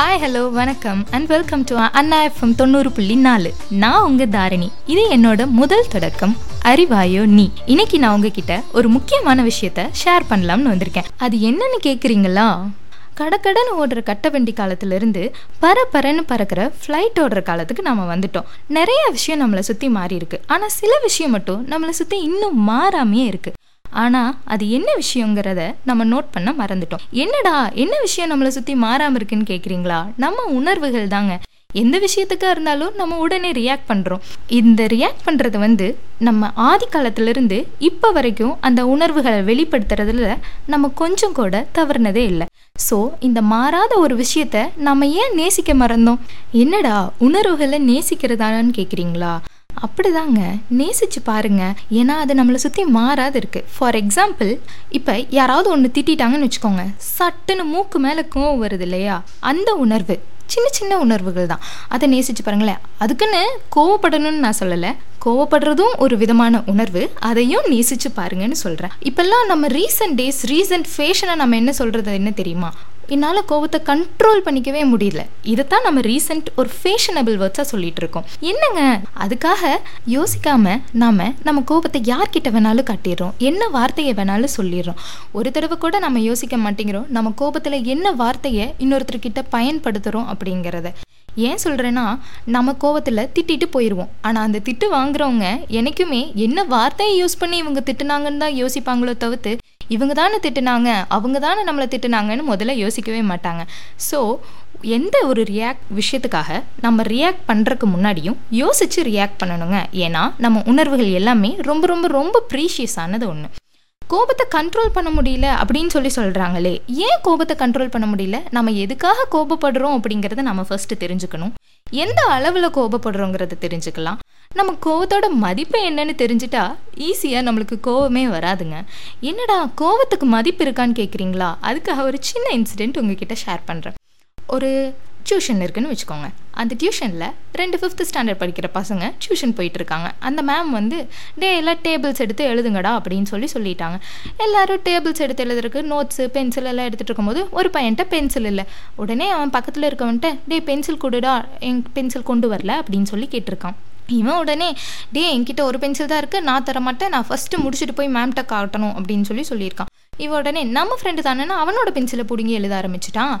Hi hello வணக்கம். And welcome to Anna FM தொண்ணூறு புள்ளி நாலு. நான் உங்க தாரணி. இது என்னோட முதல் தொடக்கம். அறிவாயோ நீ. இன்னைக்கு நான் உங்ககிட்ட ஒரு முக்கியமான விஷயத்த ஷேர் பண்ணலாம்னு வந்திருக்கேன். அது என்னன்னு கேட்குறீங்களா கடக்கடன்னு ஓடுற கட்ட வண்டி காலத்துலேருந்து இருந்து பறக்கிற ஃப்ளைட் ஓடுற காலத்துக்கு நம்ம வந்துட்டோம். நிறைய விஷயம் நம்மளை சுற்றி மாறி இருக்கு ஆனால் சில விஷயம் மட்டும் நம்மளை சுற்றி இன்னும் மாறாமையே இருக்கு. ஆனால் அது என்ன விஷயங்கிறத நம்ம நோட் பண்ண மறந்துட்டோம். என்னடா என்ன விஷயம் நம்மளை சுற்றி மாறாமல் இருக்குன்னு கேட்குறீங்களா நம்ம உணர்வுகள் தாங்க. எந்த விஷயத்துக்கா இருந்தாலும் நம்ம உடனே ரியாக்ட் பண்ணுறோம் இந்த ரியாக்ட் பண்ணுறது வந்து நம்ம ஆதி காலத்திலிருந்து இப்போ வரைக்கும் அந்த உணர்வுகளை வெளிப்படுத்துறதுல நம்ம கொஞ்சம் கூட தவறுனதே இல்லை. ஸோ இந்த மாறாத ஒரு விஷயத்த நம்ம ஏன் நேசிக்க மறந்தோம்? என்னடா உணர்வுகளை நேசிக்கிறதான்னு கேட்குறீங்களா அப்படிதாங்க. நேசிச்சு பாருங்க. ஏன்னா அது நம்மளை சுற்றி மாறாது இருக்கு. ஃபார் எக்ஸாம்பிள் இப்போ யாராவது ஒன்று திட்டாங்கன்னு வச்சுக்கோங்க. சட்டுன்னு மூக்கு மேலே கோவம் வருது இல்லையா? அந்த உணர்வு. சின்ன சின்ன உணர்வுகள் தான். அதை நேசிச்சு பாருங்களேன். அதுக்குன்னு கோவப்படணும்னு நான் சொல்லலை. கோவப்படுறதும் ஒரு விதமான உணர்வு. அதையும் நேசிச்சு பாருங்கன்னு சொல்கிறேன் இப்போல்லாம் நம்ம ரீசன்ட் டேஸ் ரீசன்ட் ஃபேஷனை நம்ம என்ன சொல்கிறது என்ன தெரியுமா? என்னால் கோவத்தை கண்ட்ரோல் பண்ணிக்கவே முடியல. இதைத்தான் நம்ம ரீசெண்ட் ஒரு ஃபேஷனபிள் வேர்ட்ஸாக சொல்லிட்டு இருக்கோம். என்னங்க? அதுக்காக யோசிக்காம நாம நம்ம கோபத்தை யார்கிட்ட வேணாலும் காட்டிடுறோம். என்ன வார்த்தையை வேணாலும் சொல்லிடுறோம். ஒரு தடவை கூட நம்ம யோசிக்க மாட்டேங்கிறோம். நம்ம கோபத்தில் என்ன வார்த்தையை இன்னொருத்தர்கிட்ட பயன்படுத்துகிறோம் அப்படிங்கிறத. ஏன் சொல்கிறேன்னா நம்ம கோவத்தில் திட்டிட்டு போயிடுவோம் ஆனால் அந்த திட்டு வாங்குறவங்க எனக்குமே என்ன வார்த்தையை யூஸ் பண்ணி இவங்க திட்டுனாங்கன்னு தான் யோசிப்பாங்களோ தவிர்த்து இவங்க தானே திட்டுனாங்க அவங்க தானே நம்மளை திட்டுனாங்கன்னு முதல்ல யோசிக்கவே மாட்டாங்க. ஸோ எந்த ஒரு ரியாக்ட் விஷயத்துக்காக நம்ம ரியாக்ட் பண்ணுறதுக்கு முன்னாடியும் யோசித்து ரியாக்ட் பண்ணணுங்க. ஏன்னா நம்ம உணர்வுகள் எல்லாமே ரொம்ப ரொம்ப ரொம்ப ப்ரீஷியஸானது ஒன்று கோபத்தை கண்ட்ரோல் பண்ண முடியல அப்படின்னு சொல்லி சொல்கிறாங்களே ஏன் கோபத்தை கண்ட்ரோல் பண்ண முடியல? நம்ம எதுக்காக கோபப்படுறோம் அப்படிங்கிறத நம்ம ஃபர்ஸ்ட் தெரிஞ்சுக்கணும். எந்த அளவில் கோபப்படுறோங்கிறத தெரிஞ்சுக்கலாம். நம்ம கோவத்தோட மதிப்பு என்னன்னு தெரிஞ்சுட்டா ஈஸியாக நம்மளுக்கு கோவமே வராதுங்க. என்னடா கோவத்துக்கு மதிப்பு இருக்கான்னு கேட்குறீங்களா அதுக்காக ஒரு சின்ன இன்சிடெண்ட் உங்ககிட்ட ஷேர் பண்ணுறேன் ஒரு டியூஷன் இருக்குன்னு வச்சுக்கோங்க. அந்த டியூஷனில் ரெண்டு ஃபிஃப்த் ஸ்டாண்டர்ட் படிக்கிற பசங்க டியூஷன் போயிட்டுருக்காங்க. அந்த மேம் வந்து டே எல்லாம் டேபிள்ஸ் எடுத்து எழுதுங்கடா அப்படின்னு சொல்லி சொல்லிட்டாங்க. எல்லோரும் டேபிள்ஸ் எடுத்து எழுதுறதுக்கு நோட்ஸு பென்சில் எல்லாம் எடுத்துகிட்டு இருக்கும்போது ஒரு பையன்ட்ட பென்சில் இல்லை. உடனே அவன் பக்கத்தில் இருக்கவன்ட்ட டே பென்சில் கொடுடா என் பென்சில் கொண்டு வரல அப்படின்னு சொல்லி கேட்டிருக்கான். இவன் உடனே டே என்கிட்ட ஒரு பென்சில் தான் இருக்குது நான் தர மாட்டேன் நான் ஃபஸ்ட்டு முடிச்சுட்டு போய் மேம்கிட்ட காட்டணும் அப்படின்னு சொல்லி சொல்லியிருக்கான். இவ உடனே நம்ம ஃப்ரெண்டு தானேன்னு அவனோட பென்சிலை பிடுங்கி எழுத ஆரம்பிச்சிட்டான்.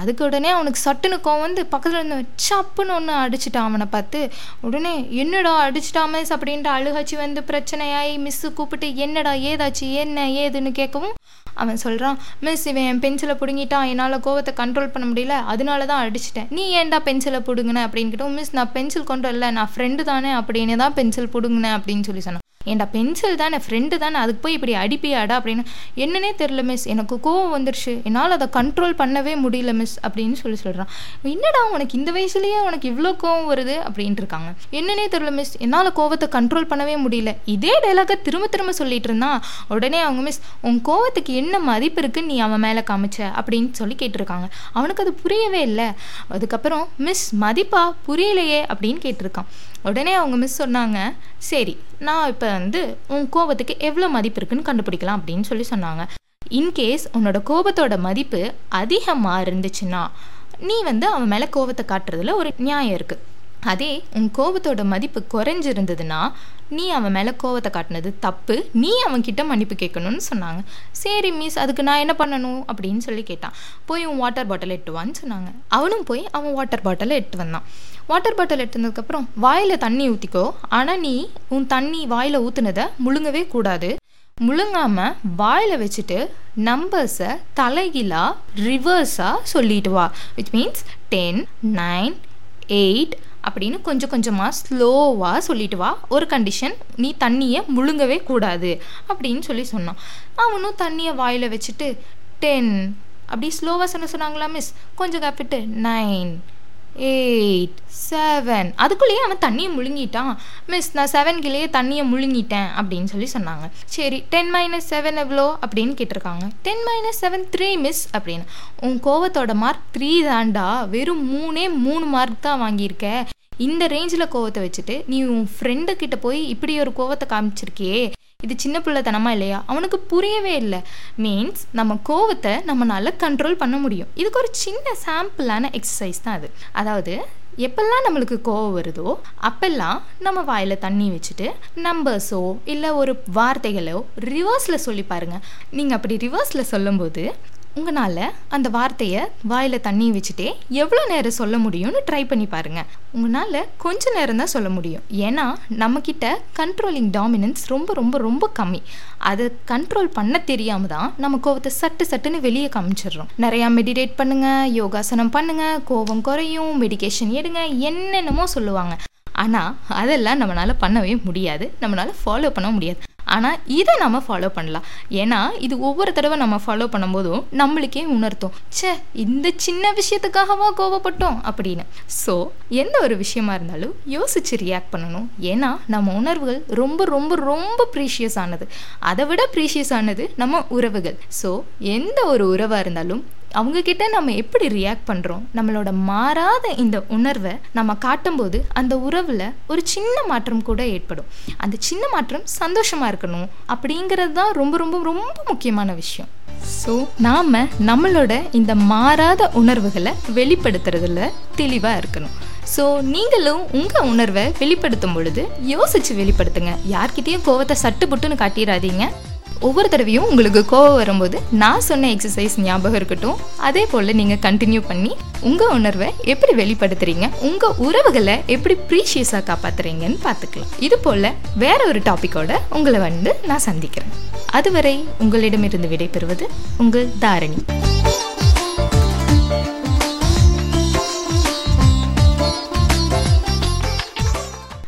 அதுக்கு உடனே அவனுக்கு சட்டுன்னு கோவம் வந்து பக்கத்தில் இருந்து சப்புன்னு ஒன்று அடிச்சிட்டான் அவனை பார்த்து. உடனே என்னடா அடிச்சிட்டா மிஸ் அப்படின்ட்டு அழுகாச்சி வந்து பிரச்சனையாகி மிஸ்ஸு கூப்பிட்டு என்னடா ஏதாச்சு என்ன ஏதுன்னு கேட்கவும் அவன் சொல்கிறான் மிஸ் இவன் என் பென்சிலை பிடுங்கிட்டான். என்னால் கோவத்தை கண்ட்ரோல் பண்ண முடியல. அதனால தான் அடிச்சிட்டேன். நீ ஏன்டா பென்சிலை பிடுங்கின? அப்படின்னு கேட்டோம் மிஸ் நான் பென்சில் கொண்டு வரல நான் ஃப்ரெண்டு தானே. அப்படின்னு தான் பென்சில் பிடுங்கினேன். அப்படின்னு சொல்லி சொன்னான். ஏன்டா பென்சில் தானே ஃப்ரெண்டு தானே அதுக்கு போய் இப்படி அடிப்பியாடா அப்படின்னு. என்னன்னே தெரில மிஸ் எனக்கு கோவம் வந்துருச்சு. என்னால் அதை கண்ட்ரோல் பண்ணவே முடியல மிஸ் அப்படின்னு சொல்லி சொல்கிறான் என்னடா உனக்கு இந்த வயசுலேயே உனக்கு இவ்வளோ கோவம் வருது? அப்படின்ட்டு இருக்காங்க. என்னன்னே தெரில மிஸ் என்னால் கோவத்தை கண்ட்ரோல் பண்ணவே முடியல. இதே டைலாக திரும்ப திரும்ப சொல்லிட்டு இருந்தான். உடனே அவங்க மிஸ் உன் கோவத்துக்கு என்ன மதிப்பு இருக்குன்னு நீ அவன் மேலே காமிச்ச அப்படின்னு சொல்லி கேட்டிருக்காங்க. அவனுக்கு அது புரியவே இல்லை. அதுக்கப்புறம் மிஸ் மதிப்பா? புரியலையே? அப்படின்னு கேட்டிருக்கான். உடனே அவங்க மிஸ் சொன்னாங்க சரி நான் இப்போ வந்து உன் கோபத்துக்கு எவ்வளோ மதிப்பு இருக்குன்னு கண்டுபிடிக்கலாம் அப்படின்னு சொல்லி சொன்னாங்க. இன்கேஸ் உன்னோட கோபத்தோட மதிப்பு அதிகமாக இருந்துச்சுன்னா நீ வந்து அவன் மேலே கோபத்தை காட்டுறதுல ஒரு நியாயம் இருக்குது அதே உன் கோபத்தோட மதிப்பு குறைஞ்சிருந்ததுன்னா நீ அவன் மேலே கோவத்தை காட்டினது தப்பு நீ அவன்கிட்ட மன்னிப்பு கேட்கணும்னு சொன்னாங்க. சரி மிஸ் அதுக்கு நான் என்ன பண்ணணும்? அப்படின்னு சொல்லி கேட்டான். போய் உன் வாட்டர் பாட்டில் எட்டு வான்னு சொன்னாங்க. அவனும் போய் அவன் வாட்டர் பாட்டிலை எட்டு வந்தான். வாட்டர் பாட்டில் எடுத்ததுக்கப்புறம் வாயில் தண்ணி ஊற்றிக்கோ ஆனால் நீ உன் தண்ணி வாயில் ஊற்றுனதை முழுங்கவே கூடாது. முழுங்காமல் வாயில் வச்சுட்டு நம்பர்ஸை தலைகீழா ரிவர்ஸாக சொல்லிட்டு வா. Which means ten nine eight அப்படின்னு கொஞ்சம் கொஞ்சமாக ஸ்லோவாக சொல்லிட்டு வா. ஒரு கண்டிஷன் நீ தண்ணியை முழுங்கவே கூடாது அப்படின்னு சொல்லி சொன்னான். அவனும் தண்ணியை வாயில் வச்சுட்டு டென் அப்படி ஸ்லோவாக சொன்ன சொன்னாங்களா மிஸ் கொஞ்சம் காப்பிட்டு நைன் எயிட் செவன் அதுக்குள்ளேயே அவன் தண்ணியை முழுங்கிட்டான். மிஸ் நான் செவன்கிலேயே தண்ணியை முழுங்கிட்டேன் அப்படின்னு சொல்லி சொன்னாங்க. சரி டென் மைனஸ் செவன் எவ்வளோ அப்படின்னு கேட்டிருக்காங்க. Ten minus seven three miss அப்படின்னு. உன் கோவத்தோட மார்க் த்ரீ தாண்டா வெறும் மூணே மூணு மார்க் தான் வாங்கியிருக்க. இந்த ரேஞ்சில் கோவத்தை வச்சுட்டு நீ உன் ஃப்ரெண்டுக்கிட்ட போய் இப்படி ஒரு கோவத்தை காமிச்சிருக்கியே. இது சின்ன பிள்ளைத்தனமா இல்லையா? அவனுக்கு புரியவே இல்லை. மீன்ஸ் நம்ம கோவத்தை நம்மளால கண்ட்ரோல் பண்ண முடியும். இதுக்கு ஒரு சின்ன சாம்பிளான எக்ஸசைஸ் தான் அது. அதாவது எப்பெல்லாம் நம்மளுக்கு கோவம் வருதோ அப்பெல்லாம் நம்ம வாயில் தண்ணி வச்சுட்டு நம்பர்ஸோ இல்லை ஒரு வார்த்தைகளோ ரிவர்ஸில் சொல்லி பாருங்கள் நீங்கள் அப்படி ரிவர்ஸில் சொல்லும்போது உங்களால் அந்த வார்த்தையை வாயில் தண்ணி வச்சுட்டே எவ்வளோ நேரம் சொல்ல முடியும்னு ட்ரை பண்ணி பாருங்கள் உங்களால் கொஞ்ச நேரம் தான் சொல்ல முடியும். ஏன்னா நம்மக்கிட்ட கண்ட்ரோலிங் டாமினன்ஸ் ரொம்ப ரொம்ப ரொம்ப கம்மி. அதை கண்ட்ரோல் பண்ண தெரியாமல் தான் நம்ம கோவத்தை சட்டு சட்டுன்னு வெளியே காமிச்சிடுறோம். நிறையா மெடிடேட் பண்ணுங்கள் யோகாசனம் பண்ணுங்கள் கோவம் குறையும் மெடிகேஷன் எடுங்க என்னென்னமோ சொல்லுவாங்க. ஆனால் அதெல்லாம் நம்மளால் பண்ணவே முடியாது. நம்மளால் ஃபாலோ பண்ண முடியாது. ஆனால் இதை நம்ம ஃபாலோ பண்ணலாம். ஏன்னா இது ஒவ்வொரு தடவை நம்ம ஃபாலோ பண்ணும்போதும் நம்மளுக்கே உணர்த்தும். ச்சே இந்த சின்ன விஷயத்துக்காகவா கோவப்பட்டோம் அப்படின்னு. ஸோ எந்த ஒரு விஷயமா இருந்தாலும் யோசிச்சு ரியாக்ட் பண்ணணும். ஏன்னா நம்ம உணர்வுகள் ரொம்ப ரொம்ப ரொம்ப ப்ரீஷியஸ் ஆனது. அதை விட ப்ரீஷியஸ் ஆனது நம்ம உறவுகள். ஸோ எந்த ஒரு உறவாக இருந்தாலும் அவங்கக்கிட்ட நம்ம எப்படி ரியாக்ட் பண்ணுறோம் நம்மளோட மாறாத இந்த உணர்வை நம்ம காட்டும்போது அந்த உறவில் ஒரு சின்ன மாற்றம் கூட ஏற்படும். அந்த சின்ன மாற்றம் சந்தோஷமாக இருக்கணும் அப்படிங்கிறது தான் ரொம்ப ரொம்ப ரொம்ப முக்கியமான விஷயம். ஸோ நாம் நம்மளோட இந்த மாறாத உணர்வுகளை வெளிப்படுத்துறதுல தெளிவாக இருக்கணும். ஸோ நீங்களும் உங்கள் உணர்வை வெளிப்படுத்தும் பொழுது யோசித்து வெளிப்படுத்துங்க. யார்கிட்டேயும் கோவத்தை சட்டு புட்டுன்னு காட்டிடாதீங்க ஒவ்வொரு தடவையும் உங்களுக்கு கோவம் வரும்போது நான் சொன்ன எக்ஸசைஸ் ஞாபகம் இருக்கட்டும். அதே போல் நீங்கள் கண்டினியூ பண்ணி உங்கள் உணர்வை எப்படி வெளிப்படுத்துறீங்க உங்கள் உறவுகளை எப்படி ப்ரீஷியஸாக காப்பாற்றுறீங்கன்னு பார்த்துக்கலாம். இது போல் வேற ஒரு டாப்பிக்கோட உங்களை வந்து நான் சந்திக்கிறேன். அதுவரை உங்களிடமிருந்து விடைபெறுவது உங்கள் தாரணி.